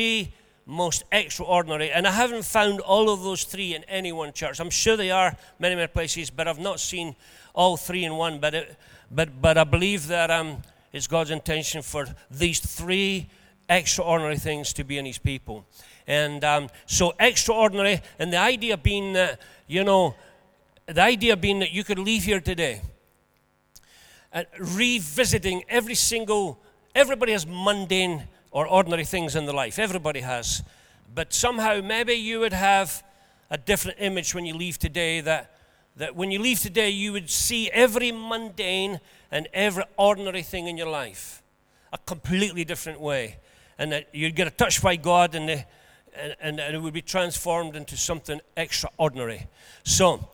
three most extraordinary, and I haven't found all of those three in any one church. I'm sure they are many, many places, but I've not seen all three in one. But, it, but, but I believe that um, it's God's intention for these three extraordinary things to be in His people. And um, so, extraordinary, and the idea being that, you know, the idea being that you could leave here today uh, revisiting every single, everybody has mundane or ordinary things in their life. Everybody has. But somehow, maybe you would have a different image when you leave today that, that when you leave today, you would see every mundane and every ordinary thing in your life a completely different way. And that you'd get a touch by God and, the, and, and, and it would be transformed into something extraordinary. So,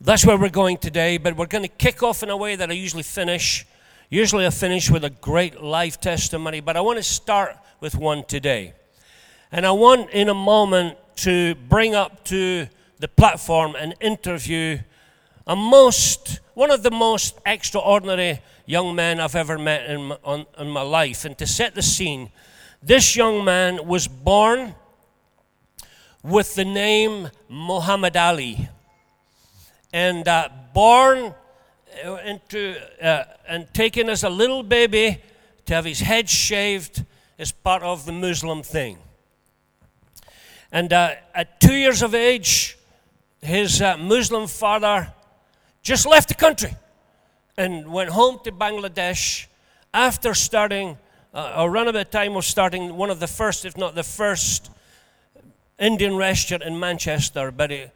that's where we're going today, but we're going to kick off in a way that I usually finish. Usually I finish with a great life testimony, but I want to start with one today. And I want in a moment to bring up to the platform and interview a most, one of the most extraordinary young men I've ever met in my, on, in my life. And to set the scene, this young man was born with the name Muhammad Ali and uh, born into uh, and taken as a little baby to have his head shaved as part of the Muslim thing. And uh, at two years of age, his uh, Muslim father just left the country and went home to Bangladesh after starting, uh, around about time of starting one of the first, if not the first, Indian restaurant in Manchester. But it,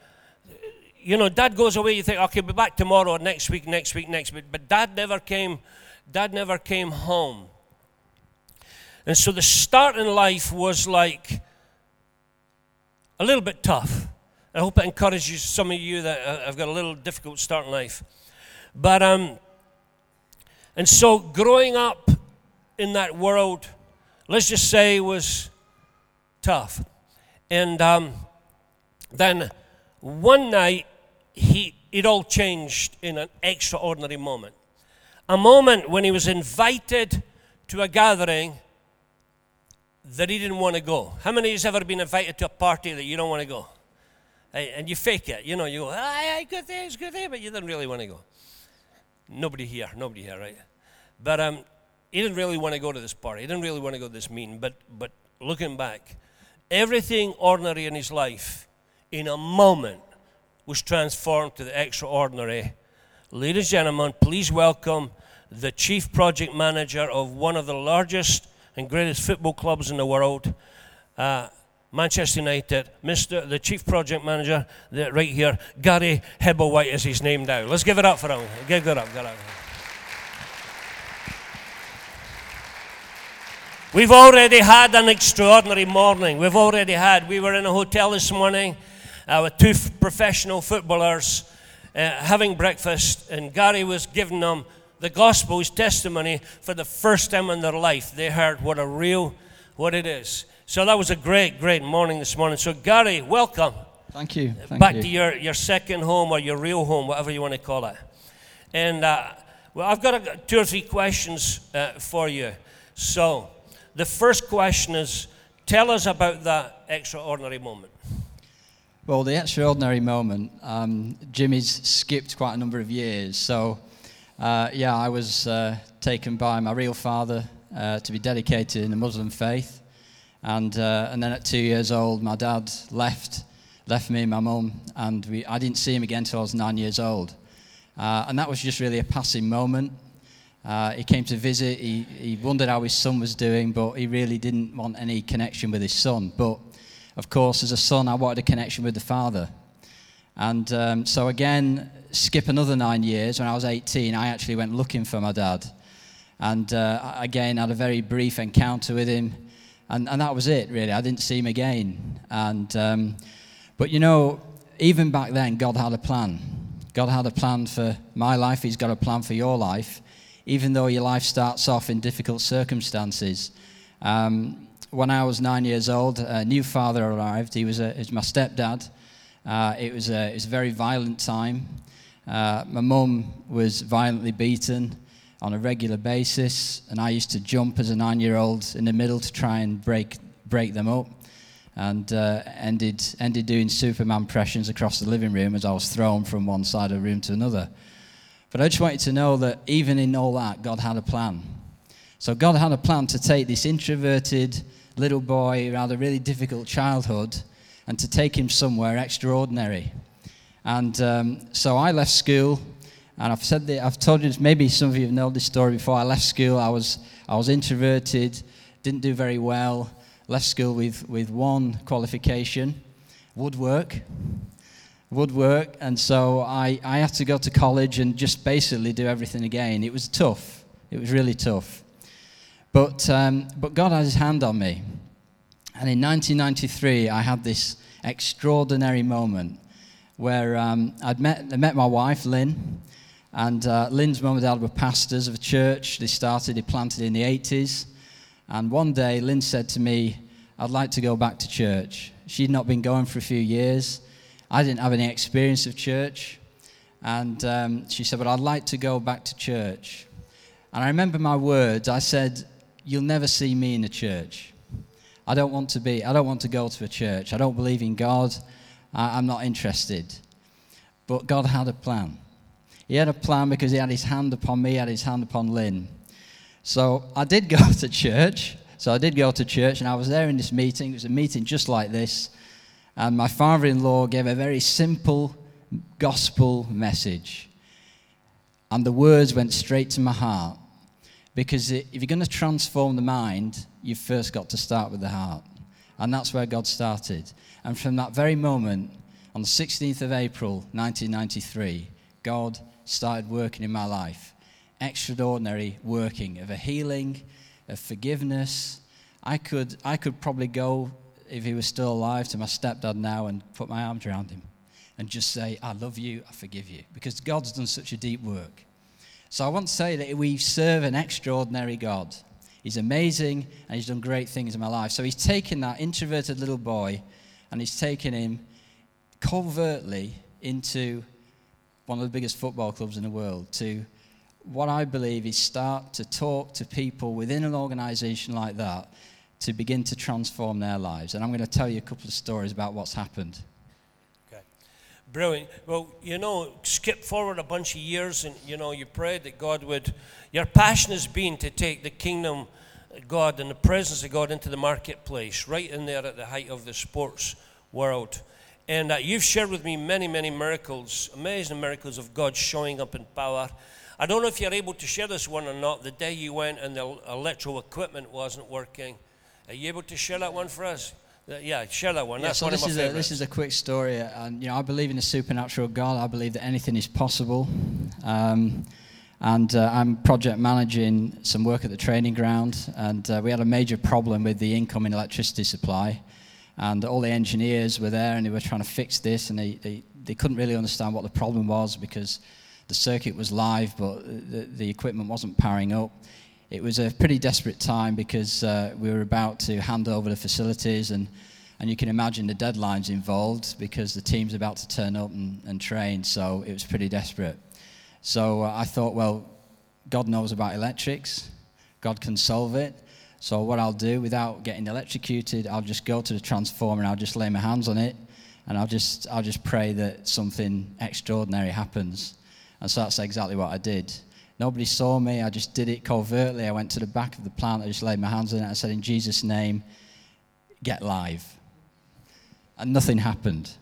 you know, dad goes away, you think, okay, be back tomorrow, or next week, next week, next week. But dad never came, dad never came home. And so the start in life was like a little bit tough. I hope it encourages some of you that uh, have got a little difficult start in life. But, um, and so growing up in that world, let's just say, was tough. And um, then one night, he, it all changed in an extraordinary moment. A moment when he was invited to a gathering that he didn't want to go. How many of you have ever been invited to a party that you don't want to go? And you fake it. You know, you go, aye, aye, good day, it's good day, but you didn't really want to go. Nobody here, nobody here, right? But um, he didn't really want to go to this party. He didn't really want to go to this meeting. But, but looking back, everything ordinary in his life, in a moment, was transformed to the extraordinary. Ladies and gentlemen, please welcome the chief project manager of one of the largest and greatest football clubs in the world, uh, Manchester United, Mr. the chief project manager, the, right here, Gary Hebblewhite is his name now. Let's give it up for him. Give it up. Give it up. We've already had an extraordinary morning. We've already had. We were in a hotel this morning uh, with two f- professional footballers uh, having breakfast, and Gary was giving them the gospel's testimony, for the first time in their life. They heard what a real, what it is. So that was a great, great morning this morning. So, Gary, welcome. Thank you. Thank back you. to your, your second home or your real home, whatever you want to call it. And, uh, well, I've got a, two or three questions uh, for you. So, the first question is tell us about that extraordinary moment. Well, the extraordinary moment, um, Jimmy's skipped quite a number of years. So, uh, yeah, I was uh, taken by my real father uh, to be dedicated in the Muslim faith. And, uh, and then at two years old, my dad left, left me and my mum, and we, I didn't see him again until I was nine years old. Uh, and that was just really a passing moment. Uh, he came to visit, he, he wondered how his son was doing, but he really didn't want any connection with his son. But of course, as a son, I wanted a connection with the father. And um, so, again, skip another nine years. When I was 18, I actually went looking for my dad. And uh, again, had a very brief encounter with him. And, and that was it, really. I didn't see him again. And, um, but you know, even back then, God had a plan. God had a plan for my life, He's got a plan for your life. Even though your life starts off in difficult circumstances. Um, when I was nine years old, a new father arrived. He was, a, was my stepdad. Uh, it, was a, it was a very violent time. Uh, my mum was violently beaten. on a regular basis, and I used to jump as a nine-year-old in the middle to try and break break them up, and uh, ended ended doing Superman impressions across the living room as I was thrown from one side of the room to another. But I just want you to know that even in all that, God had a plan. So God had a plan to take this introverted little boy who had a really difficult childhood and to take him somewhere extraordinary. And um, so I left school, and I've said that I've told you maybe some of you have known this story before. I left school. I was I was introverted, didn't do very well. Left school with with one qualification, woodwork. Woodwork, and so I, I had to go to college and just basically do everything again. It was tough. It was really tough. But, um, but God had his hand on me. And in 1993, I had this extraordinary moment where um, I'd met, I met my wife, Lynn, and uh, Lynn's mum and dad were pastors of a church. They started, they planted in the 80s. And one day, Lynn said to me, I'd like to go back to church. She'd not been going for a few years. I didn't have any experience of church. And um, she said, But I'd like to go back to church. And I remember my words. I said, You'll never see me in a church. I don't want to be, I don't want to go to a church. I don't believe in God. I, I'm not interested. But God had a plan. He had a plan because He had His hand upon me, He had His hand upon Lynn. So I did go to church. So I did go to church, and I was there in this meeting. It was a meeting just like this. And my father in law gave a very simple gospel message. And the words went straight to my heart. Because if you're going to transform the mind, you've first got to start with the heart. And that's where God started. And from that very moment, on the 16th of April 1993, God started working in my life. Extraordinary working of a healing, of forgiveness. I could, I could probably go, if he was still alive, to my stepdad now and put my arms around him and just say, I love you, I forgive you. Because God's done such a deep work. So I want to say that we serve an extraordinary God. He's amazing and he's done great things in my life. So he's taken that introverted little boy and he's taken him covertly into one of the biggest football clubs in the world to what I believe is start to talk to people within an organization like that to begin to transform their lives. And I'm going to tell you a couple of stories about what's happened. Brilliant. Well, you know, skip forward a bunch of years and, you know, you prayed that God would. Your passion has been to take the kingdom of God and the presence of God into the marketplace, right in there at the height of the sports world. And uh, you've shared with me many, many miracles, amazing miracles of God showing up in power. I don't know if you're able to share this one or not. The day you went and the electro equipment wasn't working. Are you able to share that one for us? Uh, yeah, share that one. Yeah, That's so one this of my is a, this is a quick story, and you know I believe in a supernatural God. I believe that anything is possible, um, and uh, I'm project managing some work at the training ground, and uh, we had a major problem with the incoming electricity supply, and all the engineers were there, and they were trying to fix this, and they, they, they couldn't really understand what the problem was because the circuit was live, but the, the equipment wasn't powering up it was a pretty desperate time because uh, we were about to hand over the facilities and and you can imagine the deadlines involved because the team's about to turn up and, and train so it was pretty desperate. So uh, i thought well god knows about electrics. God can solve it. So what i'll do without getting electrocuted i'll just go to the transformer and i'll just lay my hands on it and i'll just i'll just pray that something extraordinary happens. And so that's exactly what i did Nobody saw me. I just did it covertly. I went to the back of the plant. I just laid my hands on it. I said, In Jesus' name, get live. And nothing happened.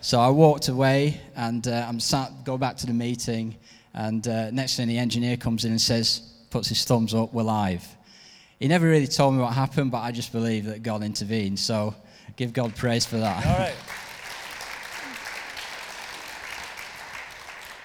So I walked away and uh, I'm sat, go back to the meeting. And uh, next thing, the engineer comes in and says, puts his thumbs up, we're live. He never really told me what happened, but I just believe that God intervened. So give God praise for that. All right.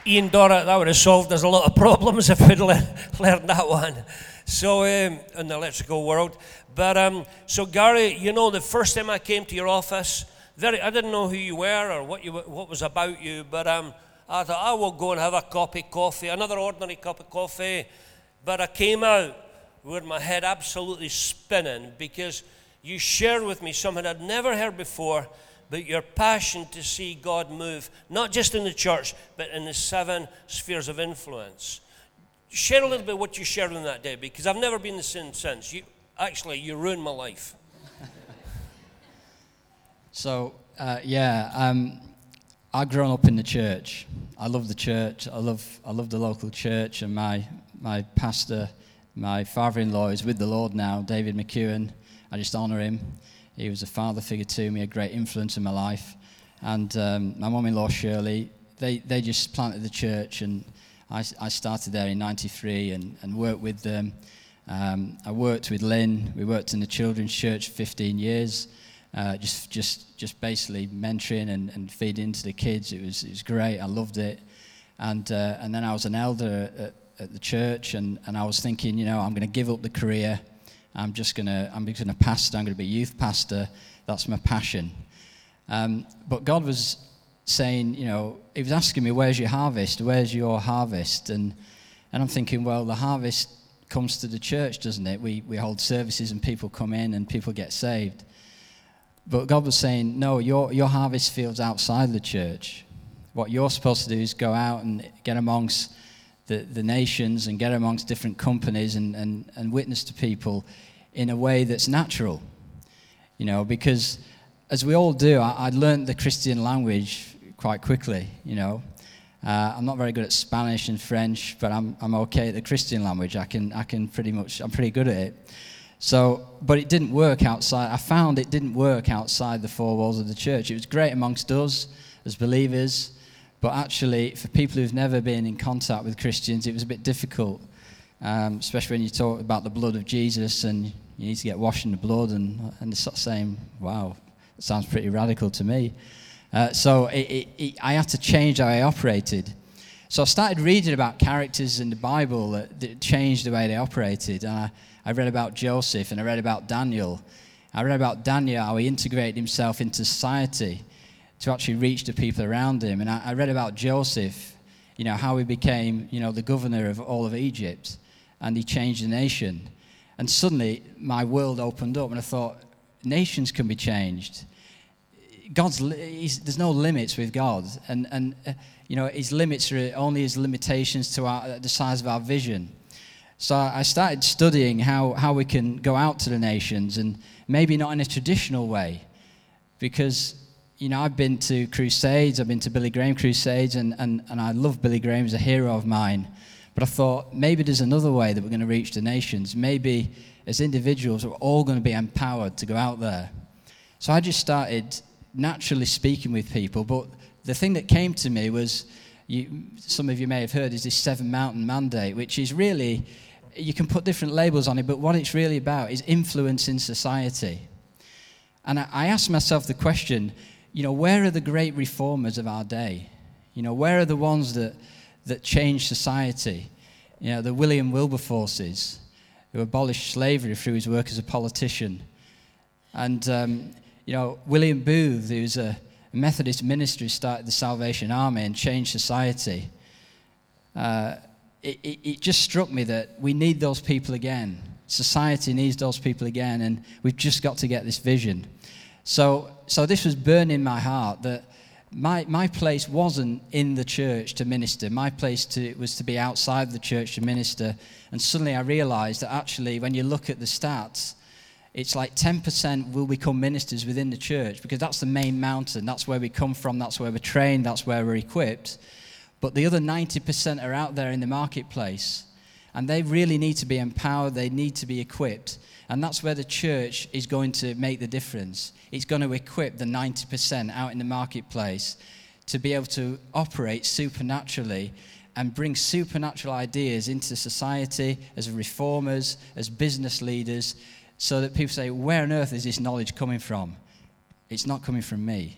Ian Dora, that would have solved us a lot of problems if we'd le- learned that one. So, um, in the electrical world. But, um, so Gary, you know, the first time I came to your office, very, I didn't know who you were or what, you, what was about you, but um, I thought, I will go and have a cup of coffee, another ordinary cup of coffee. But I came out with my head absolutely spinning because you shared with me something I'd never heard before but your passion to see God move, not just in the church, but in the seven spheres of influence. share a little bit what you shared on that day because I've never been the same since. You, actually, you ruined my life. So, uh, yeah, um, I've grown up in the church. I love the church. I love, I love the local church, and my, my pastor, my father in law, is with the Lord now, David McEwen. I just honour him. He was a father figure to me, a great influence in my life. And um, my mum in law, Shirley, they, they just planted the church, and I, I started there in 93 and, and worked with them. Um, I worked with Lynn. We worked in the children's church 15 years, uh, just, just, just basically mentoring and, and feeding into the kids. It was, it was great. I loved it. And, uh, and then I was an elder at, at the church, and, and I was thinking, you know, I'm going to give up the career. I'm just going to, I'm going to pastor. I'm going to be youth pastor. That's my passion. Um, but God was saying, you know, he was asking me, where's your harvest? Where's your harvest? And, and I'm thinking, well, the harvest comes to the church, doesn't it? We, we hold services and people come in and people get saved. But God was saying, no, your, your harvest field's outside the church. What you're supposed to do is go out and get amongst the, the nations and get amongst different companies and, and, and witness to people in a way that's natural. You know, because as we all do, I, I learned the Christian language quite quickly, you know. Uh, I'm not very good at Spanish and French, but I'm, I'm okay at the Christian language. I can, I can pretty much, I'm pretty good at it. So, but it didn't work outside. I found it didn't work outside the four walls of the church. It was great amongst us as believers, but actually, for people who've never been in contact with Christians, it was a bit difficult, um, especially when you talk about the blood of Jesus and you need to get washed in the blood, and, and it's of saying, wow, it sounds pretty radical to me. Uh, so it, it, it, I had to change how I operated. So I started reading about characters in the Bible that, that changed the way they operated. And I, I read about Joseph and I read about Daniel. I read about Daniel, how he integrated himself into society to actually reach the people around him. And I, I read about Joseph, you know, how he became, you know, the governor of all of Egypt and he changed the nation. And suddenly my world opened up and I thought, nations can be changed. God's there's no limits with God, and and uh, you know His limits are only His limitations to our, the size of our vision. So I started studying how how we can go out to the nations, and maybe not in a traditional way, because you know I've been to crusades, I've been to Billy Graham crusades, and and and I love Billy Graham as a hero of mine. But I thought maybe there's another way that we're going to reach the nations. Maybe as individuals, we're all going to be empowered to go out there. So I just started naturally speaking with people. But the thing that came to me was, you, some of you may have heard, is this Seven Mountain Mandate, which is really, you can put different labels on it, but what it's really about is influence in society. And I, I asked myself the question, you know, where are the great reformers of our day? You know, where are the ones that, that changed society? You know, the William Wilberforces, who abolished slavery through his work as a politician. And um, you know, William Booth, who's a Methodist minister, who started the Salvation Army and changed society. Uh, it, it, it just struck me that we need those people again. Society needs those people again, and we've just got to get this vision. So, so this was burning my heart that my, my place wasn't in the church to minister. My place to, was to be outside the church to minister. And suddenly I realized that actually, when you look at the stats, it's like 10% will become ministers within the church because that's the main mountain. That's where we come from, that's where we're trained, that's where we're equipped. But the other 90% are out there in the marketplace and they really need to be empowered, they need to be equipped. And that's where the church is going to make the difference. It's going to equip the 90% out in the marketplace to be able to operate supernaturally and bring supernatural ideas into society as reformers, as business leaders, so that people say, Where on earth is this knowledge coming from? It's not coming from me.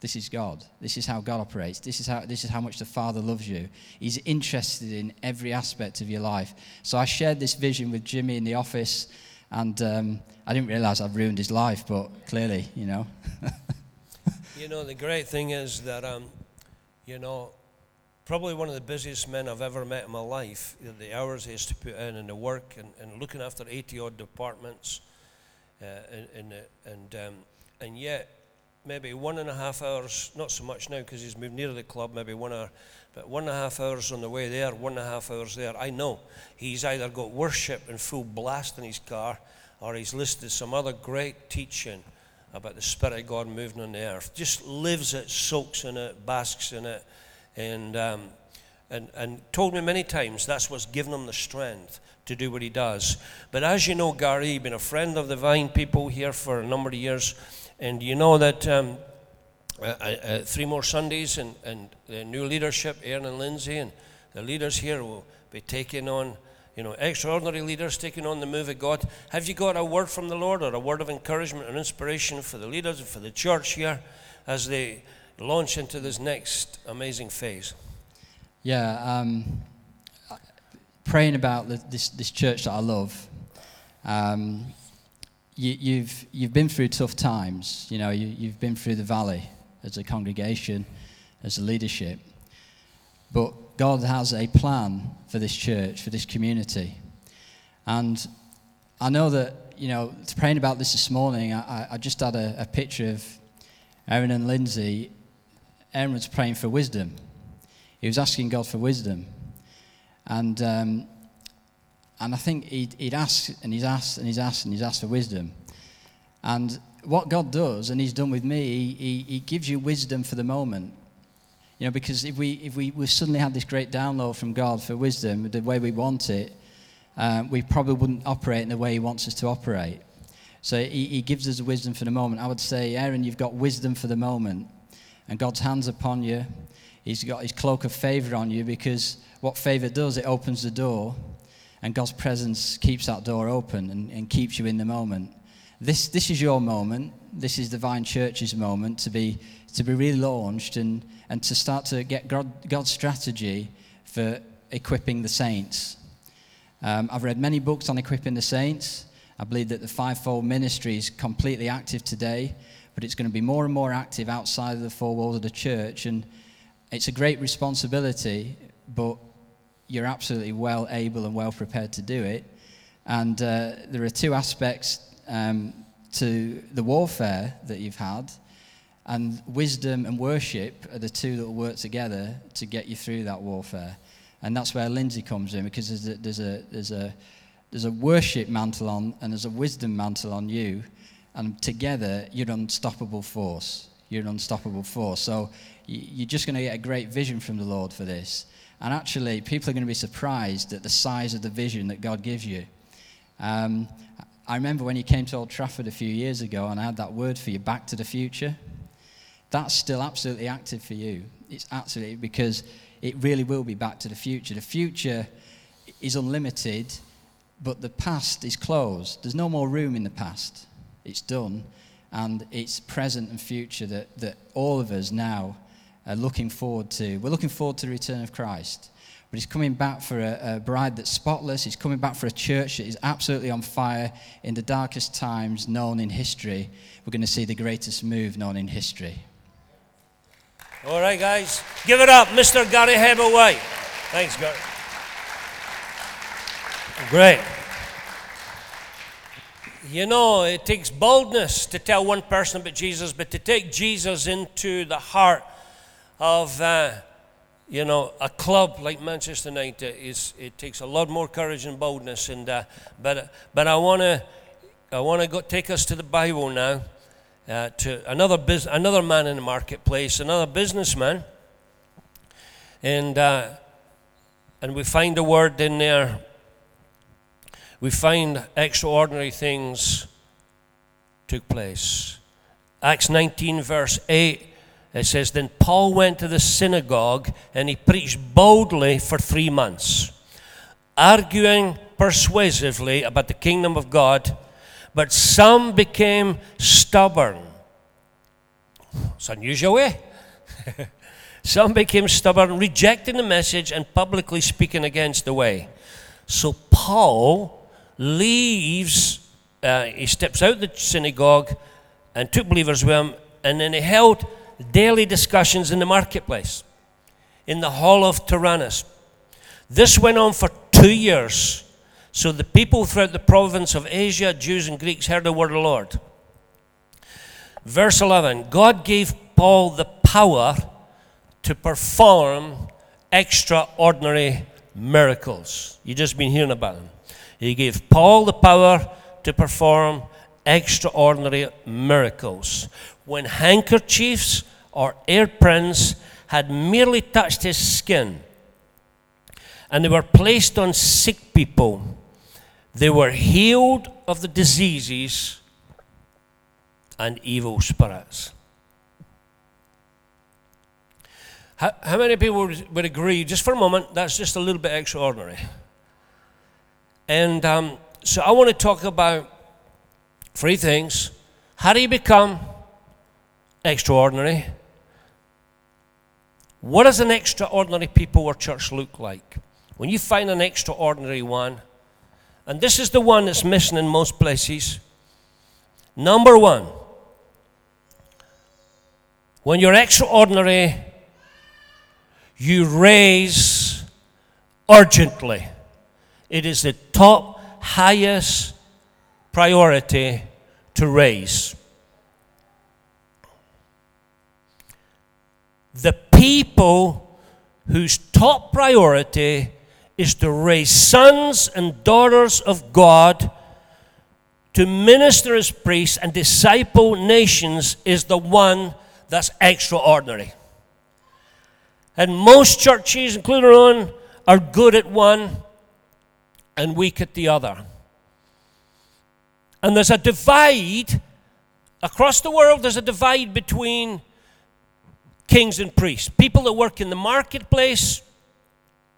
This is God. This is how God operates. This is how, this is how much the Father loves you. He's interested in every aspect of your life. So I shared this vision with Jimmy in the office, and um, I didn't realize I'd ruined his life, but clearly, you know. you know, the great thing is that, um, you know, probably one of the busiest men I've ever met in my life. The hours he has to put in and the work and, and looking after 80 odd departments. Uh, and and, and, um, and yet, maybe one and a half hours, not so much now because he's moved near the club, maybe one hour, but one and a half hours on the way there, one and a half hours there. I know he's either got worship in full blast in his car or he's listened to some other great teaching about the Spirit of God moving on the earth. Just lives it, soaks in it, basks in it, and, um, and, and told me many times that's what's given him the strength to do what he does. But as you know, Gary, been a friend of the Vine people here for a number of years, and you know that um, uh, uh, uh, three more Sundays and, and the new leadership, Aaron and Lindsay, and the leaders here will be taking on, you know, extraordinary leaders taking on the move of God. Have you got a word from the Lord or a word of encouragement or inspiration for the leaders and for the church here as they launch into this next amazing phase? Yeah, um, praying about the, this, this church that I love, um, you, have you've, you've been through tough times. You know, you, you've been through the valley as a congregation, as a leadership. But God has a plan for this church, for this community. And I know that, you know, praying about this this morning, I, I just had a, a picture of Aaron and Lindsay. Aaron was praying for wisdom. He was asking God for wisdom. And, um, and I think he'd, he'd asked and he's asked and he's asked and he's asked for wisdom. And what God does, and He's done with me, He, he, gives you wisdom for the moment. You know, because if we, if we, we suddenly had this great download from God for wisdom, the way we want it, um, we probably wouldn't operate in the way He wants us to operate. So he, he gives us wisdom for the moment. I would say, Aaron, you've got wisdom for the moment. And God's hands upon you. He's got his cloak of favor on you because what favor does, it opens the door, and God's presence keeps that door open and, and keeps you in the moment. This, this is your moment. This is the Vine Church's moment to be, to be relaunched and, and to start to get God, God's strategy for equipping the saints. Um, I've read many books on equipping the saints. I believe that the fivefold ministry is completely active today, but it's going to be more and more active outside of the four walls of the church. And it's a great responsibility, but you're absolutely well able and well prepared to do it. And uh, there are two aspects um, to the warfare that you've had. And wisdom and worship are the two that will work together to get you through that warfare. And that's where Lindsay comes in because there's a, there's a, there's a, there's a worship mantle on and there's a wisdom mantle on you. And together, you're an unstoppable force. You're an unstoppable force. So you're just going to get a great vision from the Lord for this. And actually, people are going to be surprised at the size of the vision that God gives you. Um, I remember when you came to Old Trafford a few years ago and I had that word for you, back to the future. That's still absolutely active for you. It's absolutely because it really will be back to the future. The future is unlimited, but the past is closed. There's no more room in the past. It's done. And it's present and future that, that all of us now are looking forward to. We're looking forward to the return of Christ. But he's coming back for a, a, bride that's spotless. He's coming back for a church that is absolutely on fire in the darkest times known in history. We're going to see the greatest move known in history. All right, guys. Give it up, Mr. Gary Hebblewhite. Thanks, Gary. Great. You know, it takes boldness to tell one person about Jesus, but to take Jesus into the heart of. Uh, you know, a club like Manchester United is it takes a lot more courage and boldness. And uh, but but I want to I want to take us to the Bible now, uh, to another bus- another man in the marketplace, another businessman, and uh, and we find a word in there. We find extraordinary things took place. Acts 19 verse 8 it says, Then Paul went to the synagogue and he preached boldly for three months, arguing persuasively about the kingdom of God, but some became stubborn. It's unusual. Eh? some became stubborn, rejecting the message and publicly speaking against the way. So Paul leaves, uh, he steps out the synagogue and took believers with him, and then he held daily discussions in the marketplace, in the hall of Tyrannus. This went on for two years. So the people throughout the province of Asia, Jews and Greeks, heard the word of the Lord. Verse 11 God gave Paul the power to perform extraordinary miracles. You've just been hearing about them. He gave Paul the power to perform extraordinary miracles. When handkerchiefs or air prints had merely touched his skin and they were placed on sick people, they were healed of the diseases and evil spirits. How, how many people would, would, agree, just for a moment, that's just a little bit extraordinary? And um, so I want to talk about three things. How do you become extraordinary? What does an extraordinary people or church look like? When you find an extraordinary one, and this is the one that's missing in most places. Number one, when you're extraordinary, you raise urgently. It is the top, highest priority to raise. The people whose top priority is to raise sons and daughters of God to minister as priests and disciple nations is the one that's extraordinary. And most churches, including our own, are good at one and weak at the other. And there's a divide across the world, there's a divide between kings and priests. People that work in the marketplace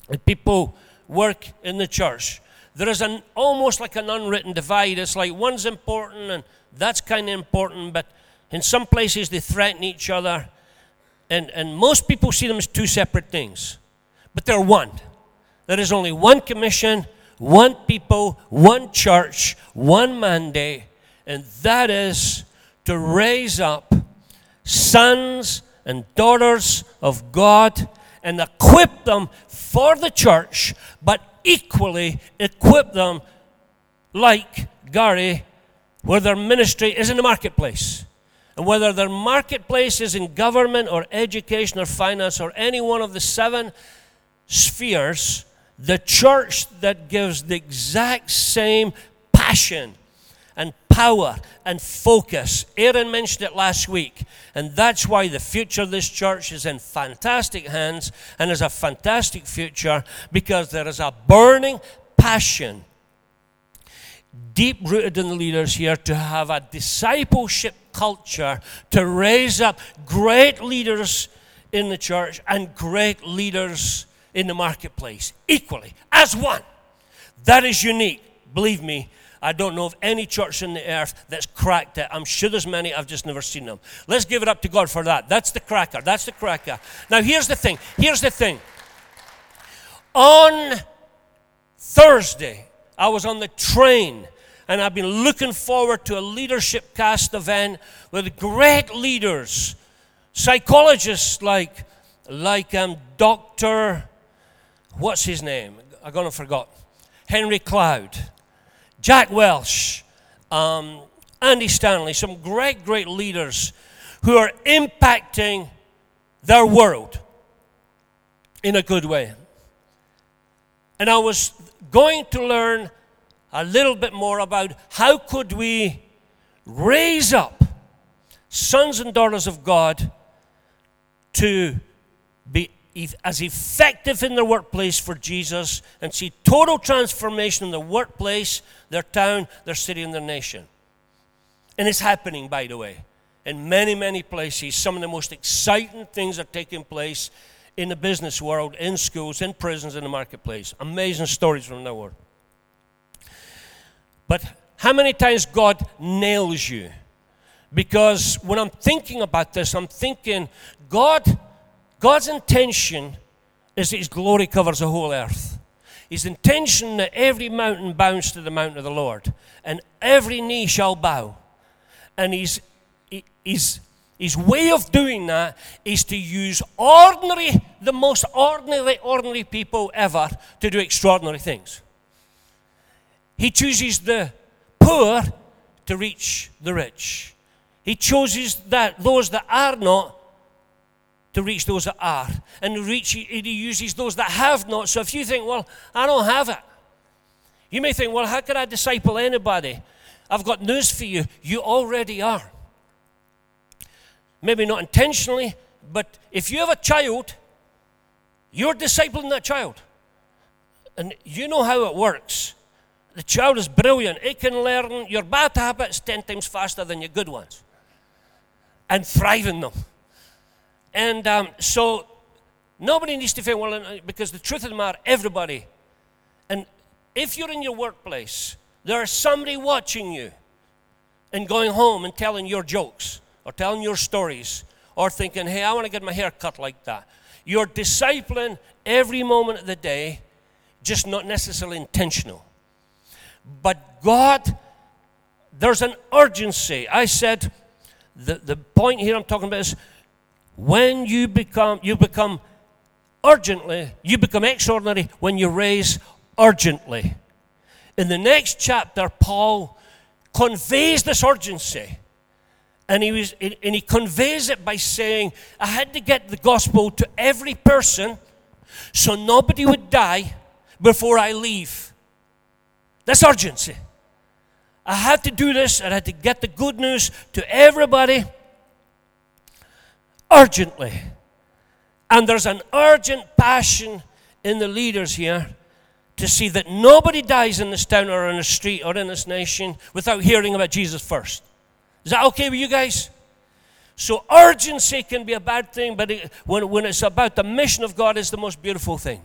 and people work in the church. There is an almost like an unwritten divide. It's like one's important and that's kind of important, but in some places, they threaten each other. And, and most people see them as two separate things. But they're one. There is only one commission, one people, one church, one mandate, and that is to raise up sons and daughters of God and equip them for the church, but equally equip them like Gary, where their ministry is in the marketplace. And whether their marketplace is in government or education or finance or any one of the seven spheres, the church that gives the exact same passion power and focus. Aaron mentioned it last week, and that's why the future of this church is in fantastic hands and is a fantastic future because there is a burning passion deep rooted in the leaders here to have a discipleship culture to raise up great leaders in the church and great leaders in the marketplace equally as one. That is unique. Believe me, I don't know of any church in the earth that's cracked it. I'm sure there's many, I've just never seen them. Let's give it up to God for that. That's the cracker. That's the cracker. Now, here's the thing. Here's the thing. On Thursday, I was on the train and I've been looking forward to a leadership cast event with great leaders, psychologists like, like um, Dr. What's his name? I'm to forget. Henry Cloud, Jack Welch, um, Andy Stanley, some great, great leaders who are impacting their world in a good way. And I was going to learn a little bit more about how could we raise up sons and daughters of God to be as effective in their workplace for Jesus and see total transformation in their workplace, their town, their city, and their nation. And it's happening, by the way, in many, many places. Some of the most exciting things are taking place in the business world, in schools, in prisons, in the marketplace. Amazing stories from the world. But how many times God nails you? Because when I'm thinking about this, I'm thinking God, God's intention is that His glory covers the whole earth. His intention that every mountain bows to the mountain of the Lord, and every knee shall bow. And His, his, his way of doing that is to use ordinary, the most ordinary, ordinary people ever to do extraordinary things. He chooses the poor to reach the rich. He chooses that those that are not to reach those that are. And reach, he uses those that have not. So if you think, well, I don't have it, you may think, well, how could I disciple anybody? I've got news for you. You already are. Maybe not intentionally, but if you have a child, you're discipling that child. And you know how it works. The child is brilliant. It can learn your bad habits 10 times faster than your good ones and thrive in them. And um, so nobody needs to feel, well, uh, because the truth of the matter, everybody. And if you're in your workplace, there's somebody watching you and going home and telling your jokes or telling your stories or thinking, hey, I want to get my hair cut like that. You're discipling every moment of the day, just not necessarily intentional. But God, there's an urgency. I said, the, the point here I'm talking about is when you become, you become urgently, you become extraordinary when you raise urgently. In the next chapter, Paul conveys this urgency. And he, was, and he conveys it by saying, I had to get the gospel to every person so nobody would die before I leave. That's urgency. I had to do this, I had to get the good news to everybody urgently. And there's an urgent passion in the leaders here to see that nobody dies in this town or in the street or in this nation without hearing about Jesus first. Is that okay with you guys? So, urgency can be a bad thing, but it, when, when it's about the mission of God, it's the most beautiful thing.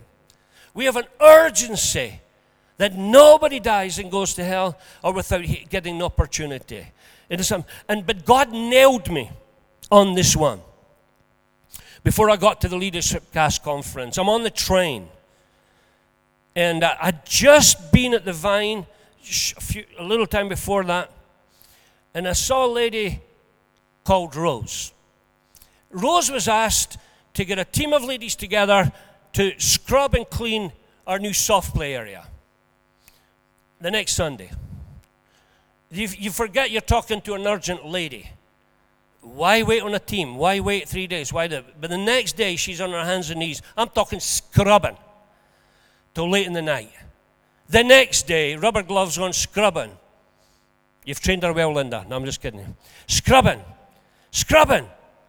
We have an urgency that nobody dies and goes to hell or without getting an opportunity. It is, um, and, but God nailed me on this one before I got to the Leadership Cast conference. I'm on the train. And uh, I'd just been at the Vine a, few, a little time before that. And I saw a lady called Rose. Rose was asked to get a team of ladies together to scrub and clean our new soft play area the next Sunday. You, you forget you're talking to an urgent lady. Why wait on a team? Why wait three days? Why the, but the next day she's on her hands and knees. I'm talking scrubbing till late in the night. The next day, rubber gloves on, scrubbing. You've trained her well, Linda. No, I'm just kidding. Scrubbing, scrubbing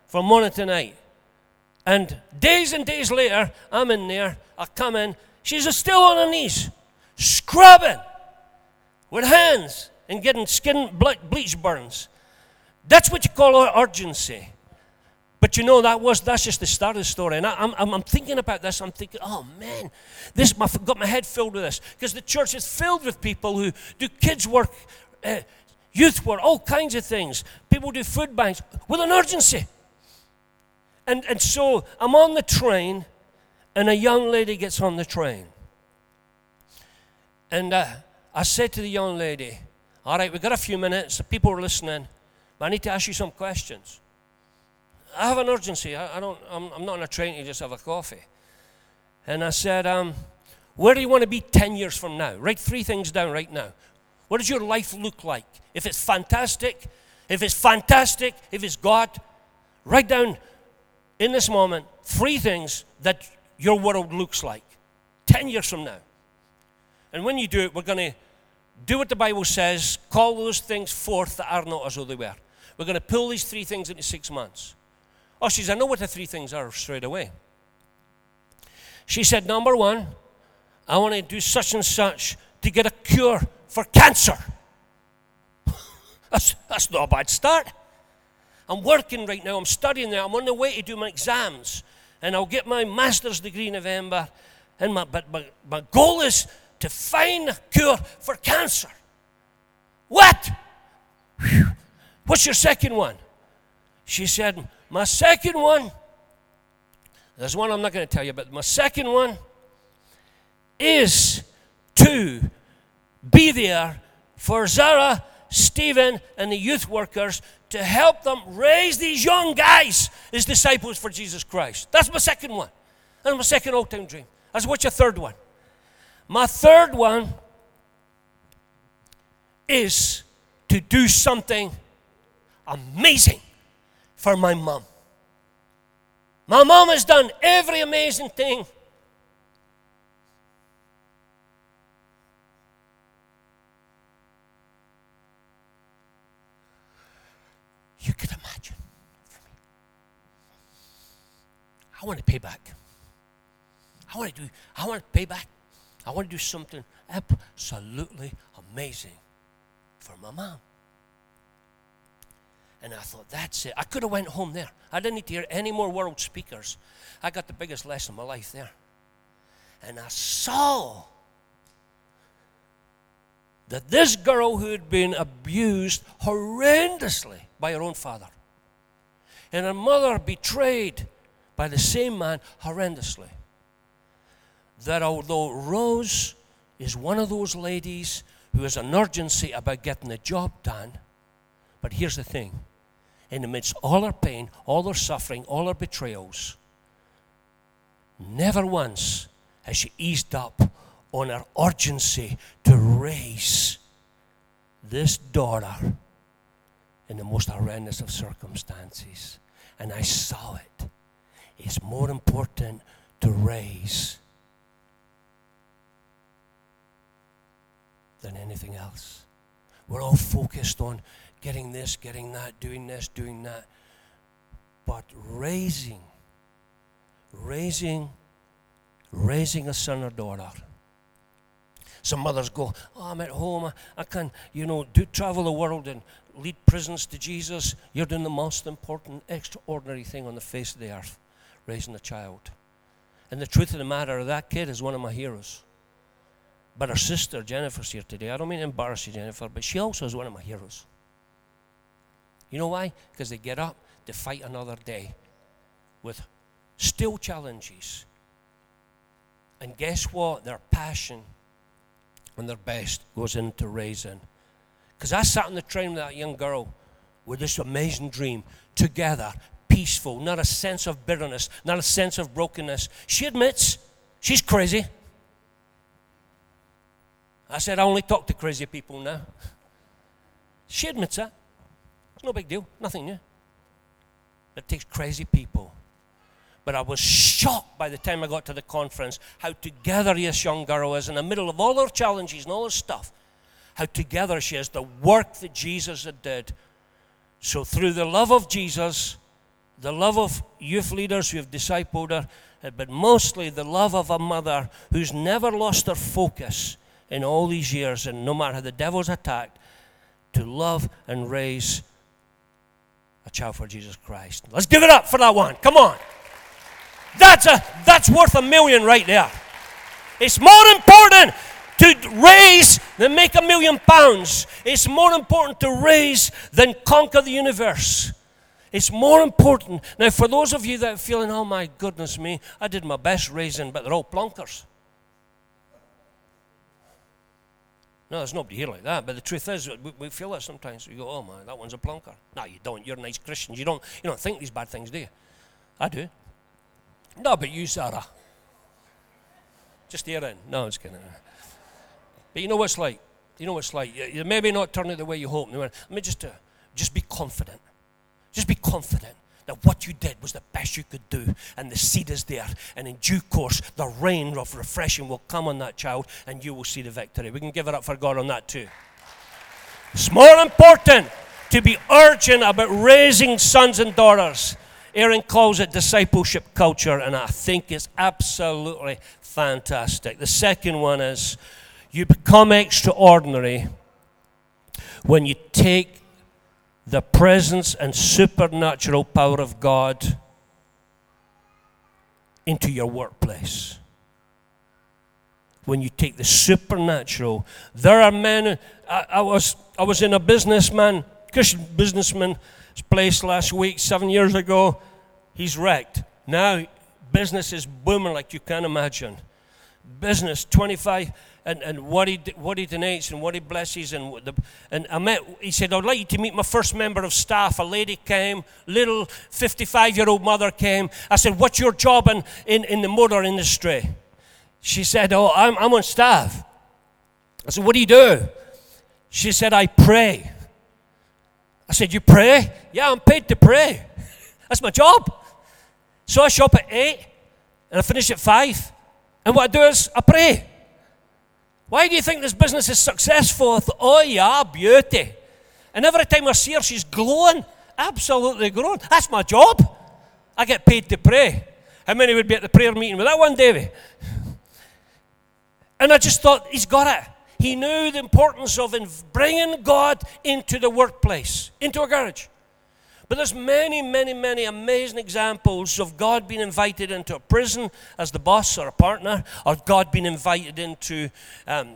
from morning to night. And days and days later, I'm in there. I come in. She's still on her knees, scrubbing with hands and getting skin bleach burns. That's what you call urgency. But you know that was that's just the start of the story, and I, am I'm, I'm thinking about this. I'm thinking, oh man, this my, got my head filled with this because the church is filled with people who do kids work, uh, youth work, all kinds of things. People do food banks with an urgency, and and so I'm on the train, and a young lady gets on the train, and uh, I said to the young lady, "All right, we've got a few minutes. The People are listening." But I need to ask you some questions. I have an urgency. I, I don't, I'm, I'm, not on a train to just have a coffee. And I said, um, Where do you want to be 10 years from now? Write three things down right now. What does your life look like? If it's fantastic, if it's fantastic, if it's God, write down in this moment three things that your world looks like 10 years from now. And when you do it, we're going to do what the Bible says, call those things forth that are not as though they were. We're going to pull these three things into six months. Oh, she said, I know what the three things are straight away. She said, Number one, I want to do such and such to get a cure for cancer. that's, that's not a bad start. I'm working right now, I'm studying there, I'm on the way to do my exams, and I'll get my master's degree in November. And my, but my, my goal is to find a cure for cancer. What? Whew. What's your second one? She said, My second one, there's one I'm not going to tell you, but my second one is to be there for Zara, Stephen, and the youth workers to help them raise these young guys as disciples for Jesus Christ. That's my second one. That's my second old time dream. That's what's your third one? My third one is to do something amazing for my mom. My mom has done every amazing thing. You could imagine. I want to pay back. I want to do, I want to pay back. I want to do something absolutely amazing for my mom. And I thought, that's it. I could have went home there. I didn't need to hear any more world speakers. I got the biggest lesson of my life there. And I saw that this girl who had been abused horrendously by her own father, and her mother betrayed by the same man horrendously, that although Rose is one of those ladies who has an urgency about getting the job done, but here's the thing in the midst of all her pain, all her suffering, all her betrayals, never once has she eased up on her urgency to raise this daughter in the most horrendous of circumstances. And I saw it. It's more important to raise than anything else. We're all focused on getting this, getting that, doing this, doing that. But raising, raising, raising a son or daughter. Some mothers go, Oh, I'm at home. I, I can, you know, do travel the world and lead prisons to Jesus. You're doing the most important, extraordinary thing on the face of the earth, raising a child. And the truth of the matter, that kid is one of my heroes. But her sister, Jennifer's here today. I don't mean to embarrass you, Jennifer, but she also is one of my heroes. You know why? Because they get up to fight another day with still challenges. And guess what? Their passion and their best goes into raising. Because I sat in the train with that young girl with this amazing dream together, peaceful, not a sense of bitterness, not a sense of brokenness. She admits she's crazy. I said, I only talk to crazy people now. She admits that. No big deal, nothing new. It takes crazy people. But I was shocked by the time I got to the conference how together this young girl is in the middle of all her challenges and all her stuff. How together she is, the work that Jesus had did. So through the love of Jesus, the love of youth leaders who have discipled her, uh, but mostly the love of a mother who's never lost her focus in all these years, and no matter how the devil's attacked, to love and raise a child for Jesus Christ. Let's give it up for that one. Come on. That's, a, that's worth a million right there. It's more important to raise than make a million pounds. It's more important to raise than conquer the universe. It's more important. Now, for those of you that are feeling, oh my goodness me, I did my best raising, but they're all plonkers. No, there's nobody here like that. But the truth is, we, we feel that sometimes. We go, oh man, that one's a plonker. No, you don't. You're nice Christians. You don't, you don't think these bad things, do you? I do. No, but you, Sarah. Just hear in. No, it's kidding. But you know what it's like? You know what it's like? You, you maybe not turning the way you hope. Let me just, uh, just be confident. Just be confident that what you did was the best you could do, and the seed is there. And in due course, the rain of refreshing will come on that child, and you will see the victory. We can give it up for God on that too. It's more important to be urgent about raising sons and daughters. Aaron calls it discipleship culture, and I think it's absolutely fantastic. The second one is you become extraordinary when you take the presence and supernatural power of God into your workplace. When you take the supernatural, there are men. I, I was I was in a businessman, Christian businessman's place last week, seven years ago. He's wrecked. Now business is booming like you can imagine. Business, 25 and, and what, he, what he donates and what he blesses. And, the, and I met, he said, I'd like you to meet my first member of staff. A lady came, little 55 year old mother came. I said, What's your job in, in, in the motor industry? She said, Oh, I'm, I'm on staff. I said, What do you do? She said, I pray. I said, You pray? Yeah, I'm paid to pray. That's my job. So I shop at 8 and I finish at 5. And what I do is I pray. Why do you think this business is successful? Oh, yeah, beauty. And every time I see her, she's glowing. Absolutely glowing. That's my job. I get paid to pray. How many would be at the prayer meeting with that one, Davy? And I just thought, he's got it. He knew the importance of bringing God into the workplace, into a garage. But there's many, many, many amazing examples of God being invited into a prison as the boss or a partner, or God being invited into um,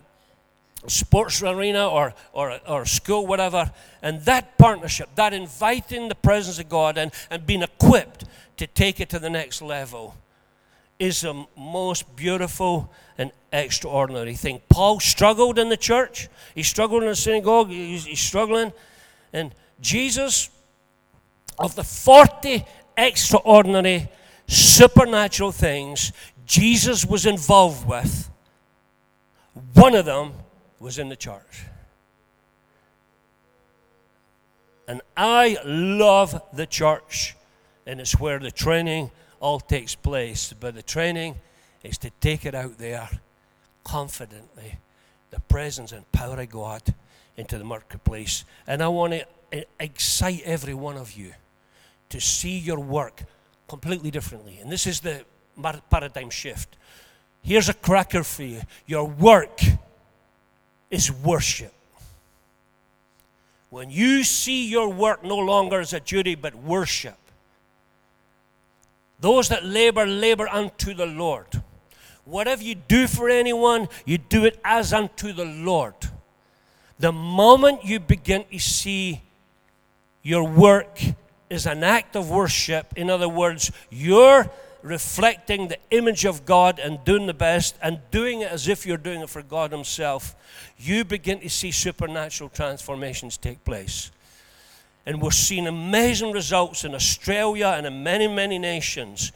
a sports arena or, or, or school, whatever. And that partnership, that inviting the presence of God and, and being equipped to take it to the next level, is the most beautiful and extraordinary thing. Paul struggled in the church, he struggled in the synagogue, he's, he's struggling. And Jesus of the 40 extraordinary supernatural things Jesus was involved with, one of them was in the church. And I love the church, and it's where the training all takes place. But the training is to take it out there confidently, the presence and power of God into the marketplace. And I want to eh, excite every one of you to see your work completely differently. And this is the paradigm shift. Here's a cracker for you your work is worship. When you see your work no longer as a duty but worship, those that labor, labor unto the Lord. Whatever you do for anyone, you do it as unto the Lord. The moment you begin to see your work is an act of worship. In other words, you're reflecting the image of God and doing the best and doing it as if you're doing it for God Himself, you begin to see supernatural transformations take place. And we're seeing amazing results in Australia and in many, many nations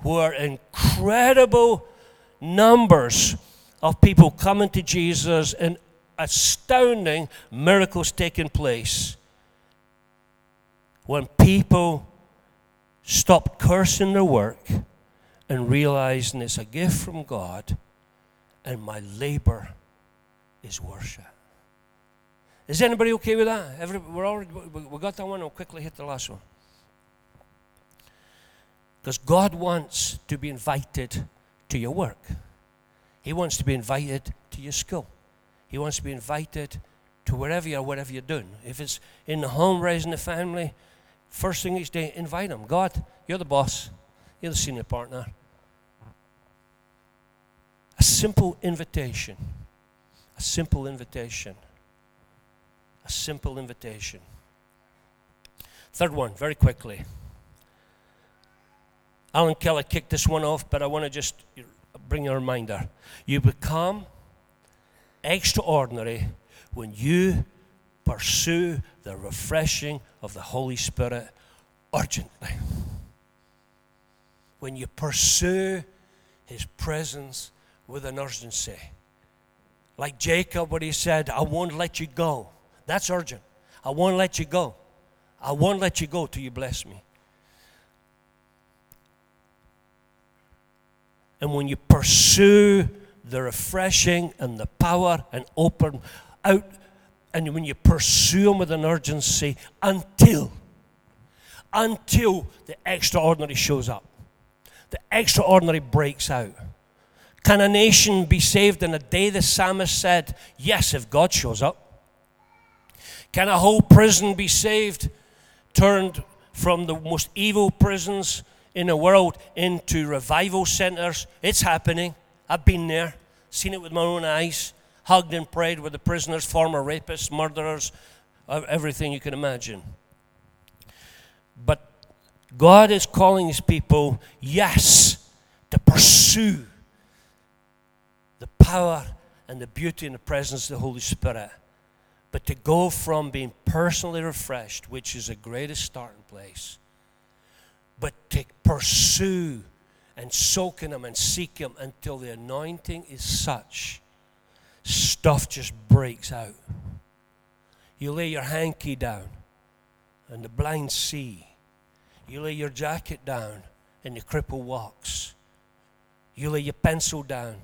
where incredible numbers of people coming to Jesus and astounding miracles taking place when people stop cursing their work and realizing it's a gift from God and my labor is worship. Is anybody okay with that? Every, we're already, we got that one. I'll quickly hit the last one. Because God wants to be invited to your work. He wants to be invited to your school. He wants to be invited to wherever you are, whatever you're doing. If it's in the home, raising the family, First thing each day, invite him. God, you're the boss, you're the senior partner. A simple invitation. A simple invitation. A simple invitation. Third one, very quickly. Alan Keller kicked this one off, but I want to just bring a reminder. You become extraordinary when you pursue the refreshing of the Holy Spirit urgently. When you pursue His presence with an urgency. Like Jacob, what he said, I won't let you go. That's urgent. I won't let you go. I won't let you go till you bless me. And when you pursue the refreshing and the power and open out and when you pursue them with an urgency until, until the extraordinary shows up, the extraordinary breaks out. Can a nation be saved in a day? The psalmist said, Yes, if God shows up. Can a whole prison be saved, turned from the most evil prisons in the world into revival centers? It's happening. I've been there, seen it with my own eyes hugged and prayed with the prisoners, former rapists, murderers, uh, everything you can imagine. But God is calling his people, yes, to pursue the power and the beauty and the presence of the Holy Spirit. But to go from being personally refreshed, which is the greatest starting place, but to pursue and soak in Him and seek Him until the anointing is such stuff just breaks out. You lay your hanky down and the blind see. You lay your jacket down and the cripple walks. You lay your pencil down.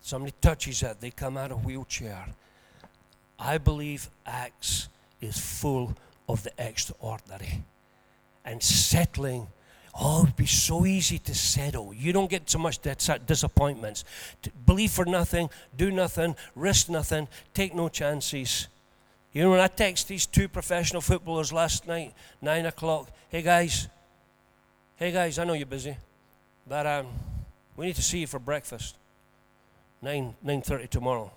Somebody touches it, they come out of wheelchair. I believe Acts is full of the extraordinary and settling. Oh, it would be so easy to settle. You don't get so much disappointments. Believe for nothing, do nothing, risk nothing, take no chances. You know, when I text these two professional footballers last night, nine o'clock, hey guys, hey guys, I know you're busy, but um, we need to see you for breakfast. Nine nine thirty tomorrow.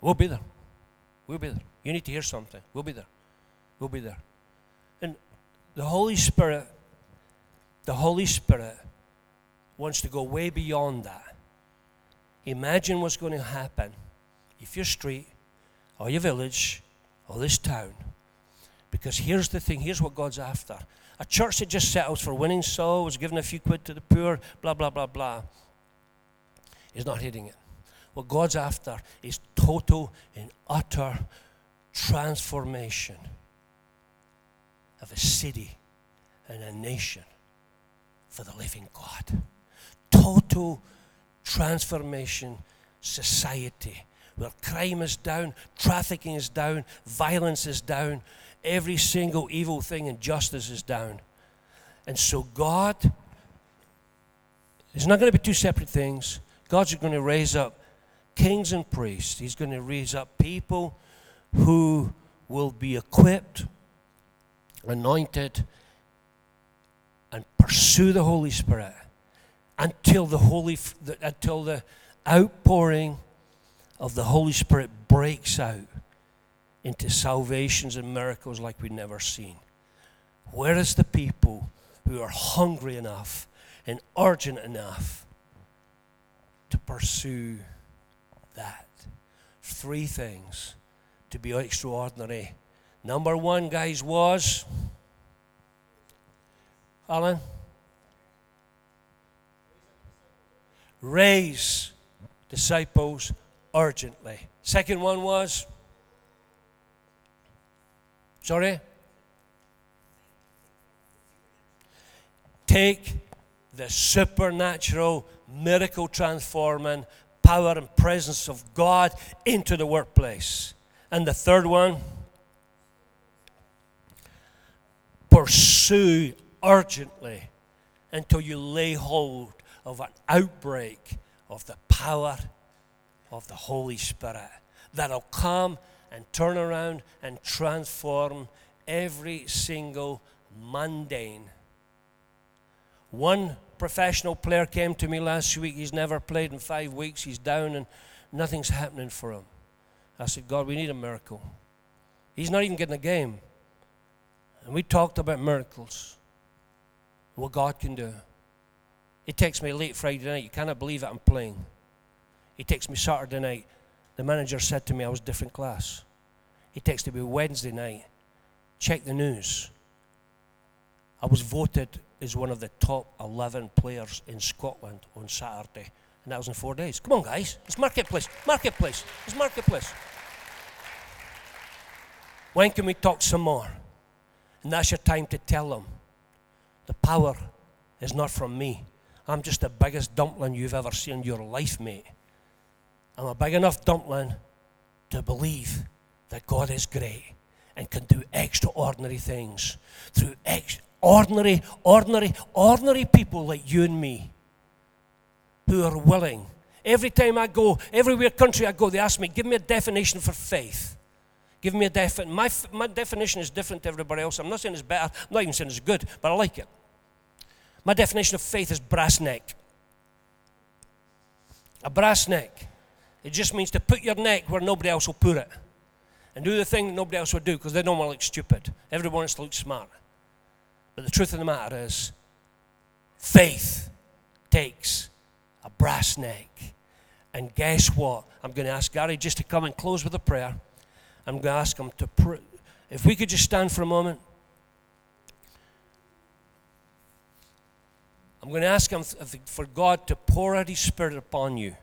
We'll be there. We'll be there. You need to hear something. We'll be there. We'll be there. The Holy Spirit, the Holy Spirit wants to go way beyond that. Imagine what's going to happen if your street or your village or this town. Because here's the thing here's what God's after. A church that just settles for winning souls, giving a few quid to the poor, blah, blah, blah, blah, is not hitting it. What God's after is total and utter transformation of a city and a nation for the living God. Total transformation society where crime is down, trafficking is down, violence is down, every single evil thing and justice is down. And so God is not going to be two separate things. God's going to raise up kings and priests. He's going to raise up people who will be equipped, anointed, and pursue the Holy Spirit until the holy until the outpouring of the Holy Spirit breaks out into salvations and miracles like we've never seen. Where is the people who are hungry enough and urgent enough to pursue that? Three things to be extraordinary. Number one, guys, was Alan? Raise disciples urgently. Second one was, sorry? Take the supernatural, miracle transforming power and presence of God into the workplace. And the third one, pursue urgently until you lay hold of an outbreak of the power of the Holy Spirit that'll come and turn around and transform every single mundane. One professional player came to me last week. He's never played in five weeks. He's down and nothing's happening for him. I said, God, we need a miracle. He's not even getting a game. And we talked about miracles, what God can do. He texts me late Friday night. You cannot believe it, I'm playing. He texts me Saturday night. The manager said to me I was different class. He texted me Wednesday night. Check the news. I was voted as one of the top 11 players in Scotland on Saturday. And that was in four days. Come on, guys. It's marketplace. Marketplace. It's marketplace. When can we talk some more? And that's your time to tell them the power is not from me. I'm just the biggest dumpling you've ever seen in your life, mate. I'm a big enough dumpling to believe that God is great and can do extraordinary things through ex- ordinary, ordinary, ordinary people like you and me who are willing. Every time I go, everywhere country I go, they ask me, give me a definition for faith. Give me a definition. My, my definition is different to everybody else. I'm not saying it's better, I'm not even saying it's good, but I like it. My definition of faith is brass neck. A brass neck it just means to put your neck where nobody else will put it. And do the thing nobody else would do because they don't want to look stupid. Everyone wants to look smart. But the truth of the matter is, faith takes a brass neck. And guess what? I'm going to ask Gary just to come and close with a prayer. I'm going to ask him to pray. If we could just stand for a moment. I'm going to ask him for God to pour out his spirit upon you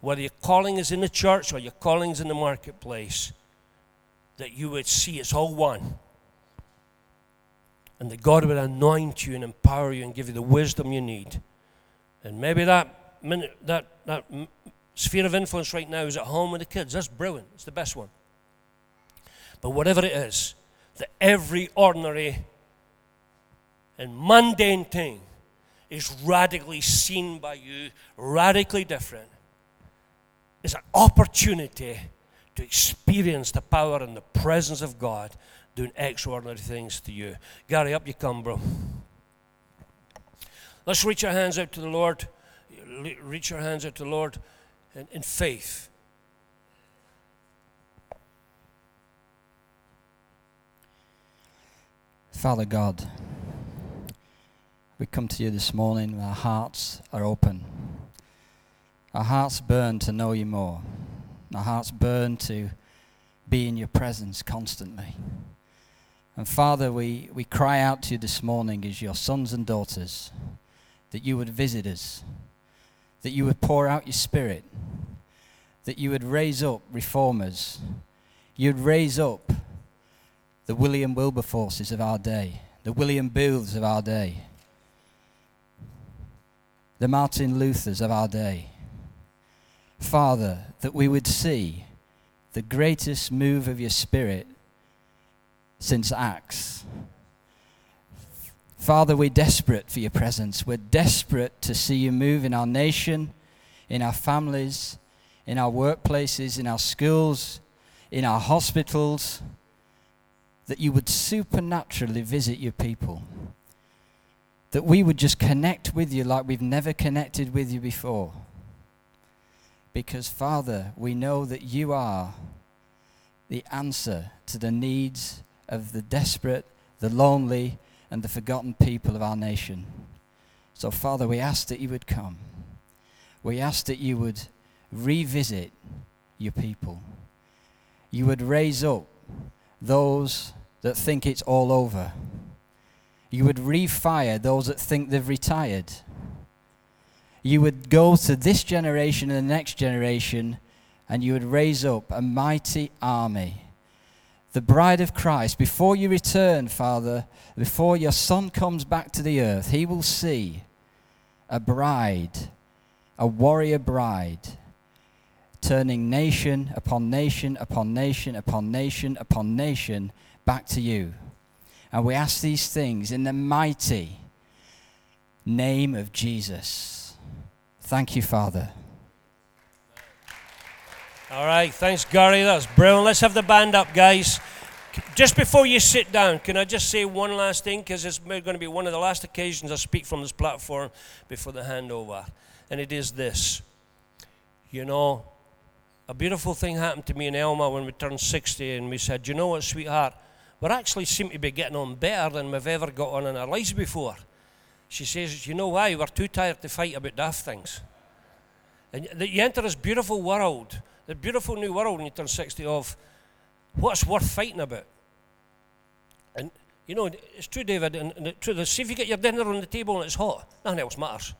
whether your calling is in the church or your calling is in the marketplace, that you would see it's all one. And that God would anoint you and empower you and give you the wisdom you need. And maybe that, minute, that, that sphere of influence right now is at home with the kids. That's brilliant. It's the best one. But whatever it is, that every ordinary and mundane thing is radically seen by you, radically different, is an opportunity to experience the power and the presence of God doing extraordinary things to you. Gary, up you come, bro. Let's reach our hands out to the Lord. Reach our hands out to the Lord in, in faith. Father God, we come to you this morning, our hearts are open. Our hearts burn to know you more. Our hearts burn to be in your presence constantly. And Father, we, we cry out to you this morning as your sons and daughters that you would visit us, that you would pour out your spirit, that you would raise up reformers, you'd raise up the William Wilberforces of our day, the William Booths of our day, the Martin Luthers of our day. Father, that we would see the greatest move of your Spirit since Acts. Father, we're desperate for your presence. We're desperate to see you move in our nation, in our families, in our workplaces, in our schools, in our hospitals, that you would supernaturally visit your people that we would just connect with you like we've never connected with you before. Because, Father, we know that you are the answer to the needs of the desperate, the lonely, and the forgotten people of our nation. So, Father, we ask that you would come. We ask that you would revisit your people. You would raise up those that think it's all over you would refire those that think they've retired. You would go to this generation and the next generation, and you would raise up a mighty army. The bride of Christ, before you return, Father, before your Son comes back to the earth, he will see a bride, a warrior bride, turning nation upon nation upon nation upon nation upon nation back to you. And we ask these things in the mighty name of Jesus. Thank you, Father. All right, thanks, Gary. That's brilliant. Let's have the band up, guys. Just before you sit down, can I just say one last thing? Because it's going to be one of the last occasions I speak from this platform before the handover. And it is this. You know, a beautiful thing happened to me and Elma when we turned 60, and we said, You know what, sweetheart? We actually seem to be getting on better than we've ever got on in our lives before. She says, You know why? We're too tired to fight about daft things. And you enter this beautiful world, the beautiful new world when you turn 60 of what's worth fighting about. And, you know, it's true, David, and, and it's true. See if you get your dinner on the table and it's hot, nothing else matters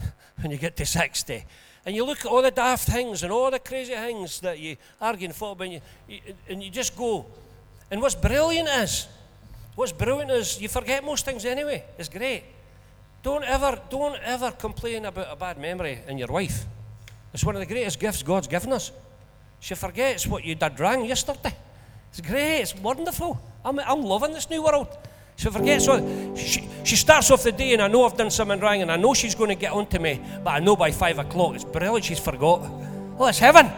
when you get to 60. And you look at all the daft things and all the crazy things that you argue and fought about, and you, and you just go, and what's brilliant is, what's brilliant is you forget most things anyway. It's great. Don't ever, don't ever complain about a bad memory in your wife. It's one of the greatest gifts God's given us. She forgets what you did wrong yesterday. It's great. It's wonderful. I'm, I'm loving this new world. She forgets what she, she starts off the day, and I know I've done something wrong, and I know she's going to get onto me, but I know by five o'clock it's brilliant. She's forgot. Oh, it's heaven.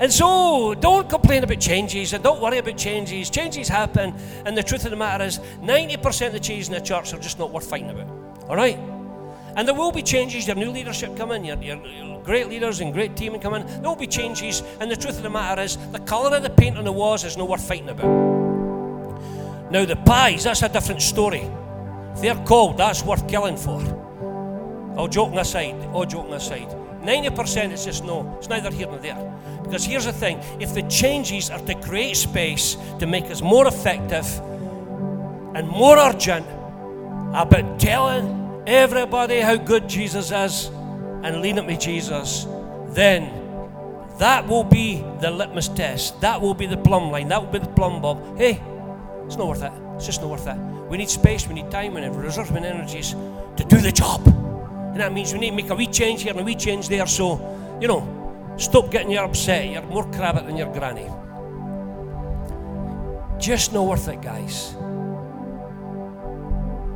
And so don't complain about changes and don't worry about changes. Changes happen, and the truth of the matter is 90% of the changes in the church are just not worth fighting about. All right? And there will be changes, your new leadership coming, your, your, great leaders and great team coming. There will be changes, and the truth of the matter is the colour of the paint on the walls is not worth fighting about. Now, the pies, that's a different story. If they're cold, that's worth killing for. All joking aside, all joking aside. 90% is just no, it's neither here nor there. Because here's the thing if the changes are to create space to make us more effective and more urgent about telling everybody how good Jesus is and leading me Jesus, then That will be the litmus test. That will be the plumb line. That will be the plumb bob. Hey, it's not worth it. It's just not worth it. We need space, we need time, we need resources and energies to do the job. And that means we need to make a wee change here and a wee change there. So, you know, stop getting you upset. You're more crabbit than your granny. Just not worth it, guys.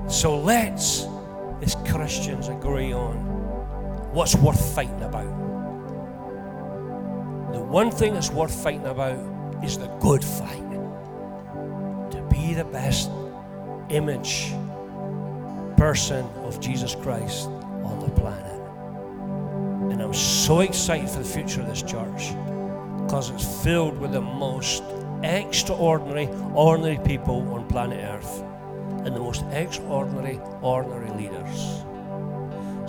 So let's, as Christians, agree on what's worth fighting about. The one thing that's worth fighting about is the good fight. To be the best image person of Jesus Christ on the planet. And I'm so excited for the future of this church because it's filled with the most extraordinary, ordinary people on planet Earth and the most extraordinary, ordinary leaders.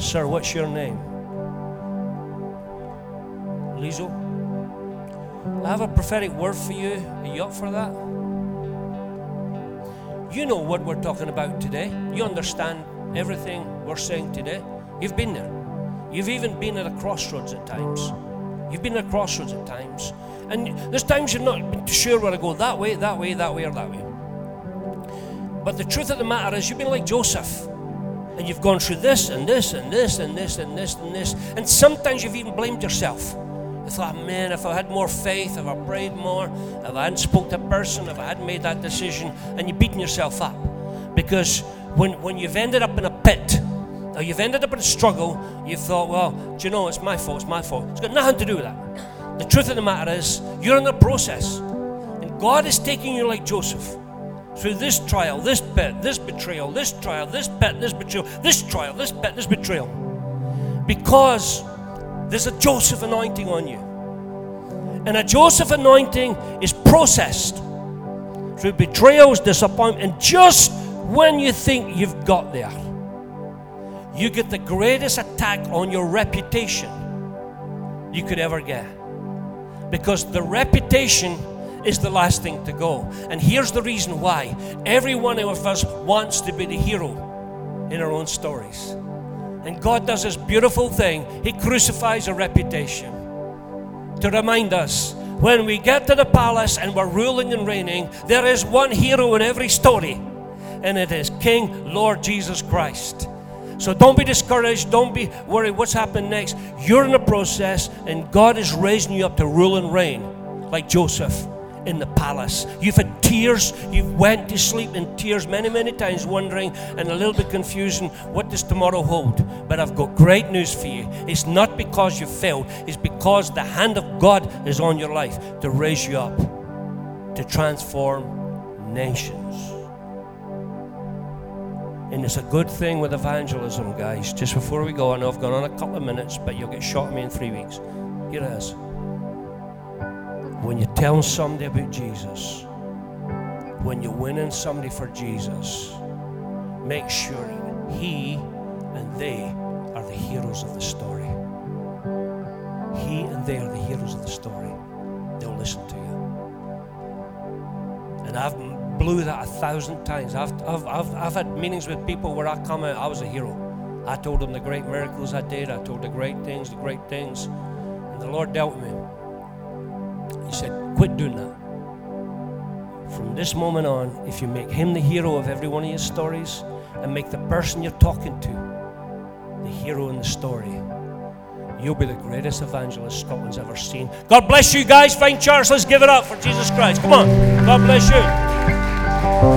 Sir, what's your name? Lizo? I have a prophetic word for you. Are you up for that? You know what we're talking about today. You understand everything we're saying today. You've been there. You've even been at a crossroads at times. You've been at a crossroads at times. And there's times you're not sure where to go that way, that way, that way, or that way. But the truth of the matter is, you've been like Joseph. And you've gone through this and this and this and this and this and this. And sometimes you've even blamed yourself. You thought, man, if I had more faith, if I prayed more, if I hadn't spoke to a person, if I hadn't made that decision, and you're beating yourself up. Because when, when you've ended up in a pit, or you've ended up in a struggle, you've thought, well, do you know, it's my fault, it's my fault. It's got nothing to do with that. The truth of the matter is, you're in a process. And God is taking you like Joseph through this trial, this pit, this betrayal, this trial, this pit, this betrayal, this trial, this pit, this betrayal. Because there's a Joseph anointing on you. And a Joseph anointing is processed through betrayals, disappointment, and just when you think you've got there, you get the greatest attack on your reputation you could ever get. Because the reputation is the last thing to go. And here's the reason why every one of us wants to be the hero in our own stories. And God does this beautiful thing He crucifies a reputation to remind us when we get to the palace and we're ruling and reigning, there is one hero in every story, and it is King Lord Jesus Christ. So don't be discouraged. Don't be worried what's happening next. You're in the process, and God is raising you up to rule and reign like Joseph in the palace. You've had tears. You've went to sleep in tears many, many times, wondering and a little bit confusing what does tomorrow hold. But I've got great news for you. It's not because you failed. It's because the hand of God is on your life to raise you up, to transform nations. And it's a good thing with evangelism, guys. Just before we go, I know I've gone on a couple of minutes, but you'll get shot at me in three weeks. Here it is. When you're telling somebody about Jesus, when you're winning somebody for Jesus, make sure he and they are the heroes of the story. He and they are the heroes of the story. They'll listen to you. And I've blew that a thousand times. I've, I've, I've, I've had meetings with people where I come out, I was a hero. I told them the great miracles I did. I told the great things, the great things. And the Lord dealt with me. He said, quit doing that. From this moment on, if you make him the hero of every one of your stories and make the person you're talking to the hero in the story, you'll be the greatest evangelist Scotland's ever seen. God bless you guys. Fine church. Let's give it up for Jesus Christ. Come on. God bless you. Oh.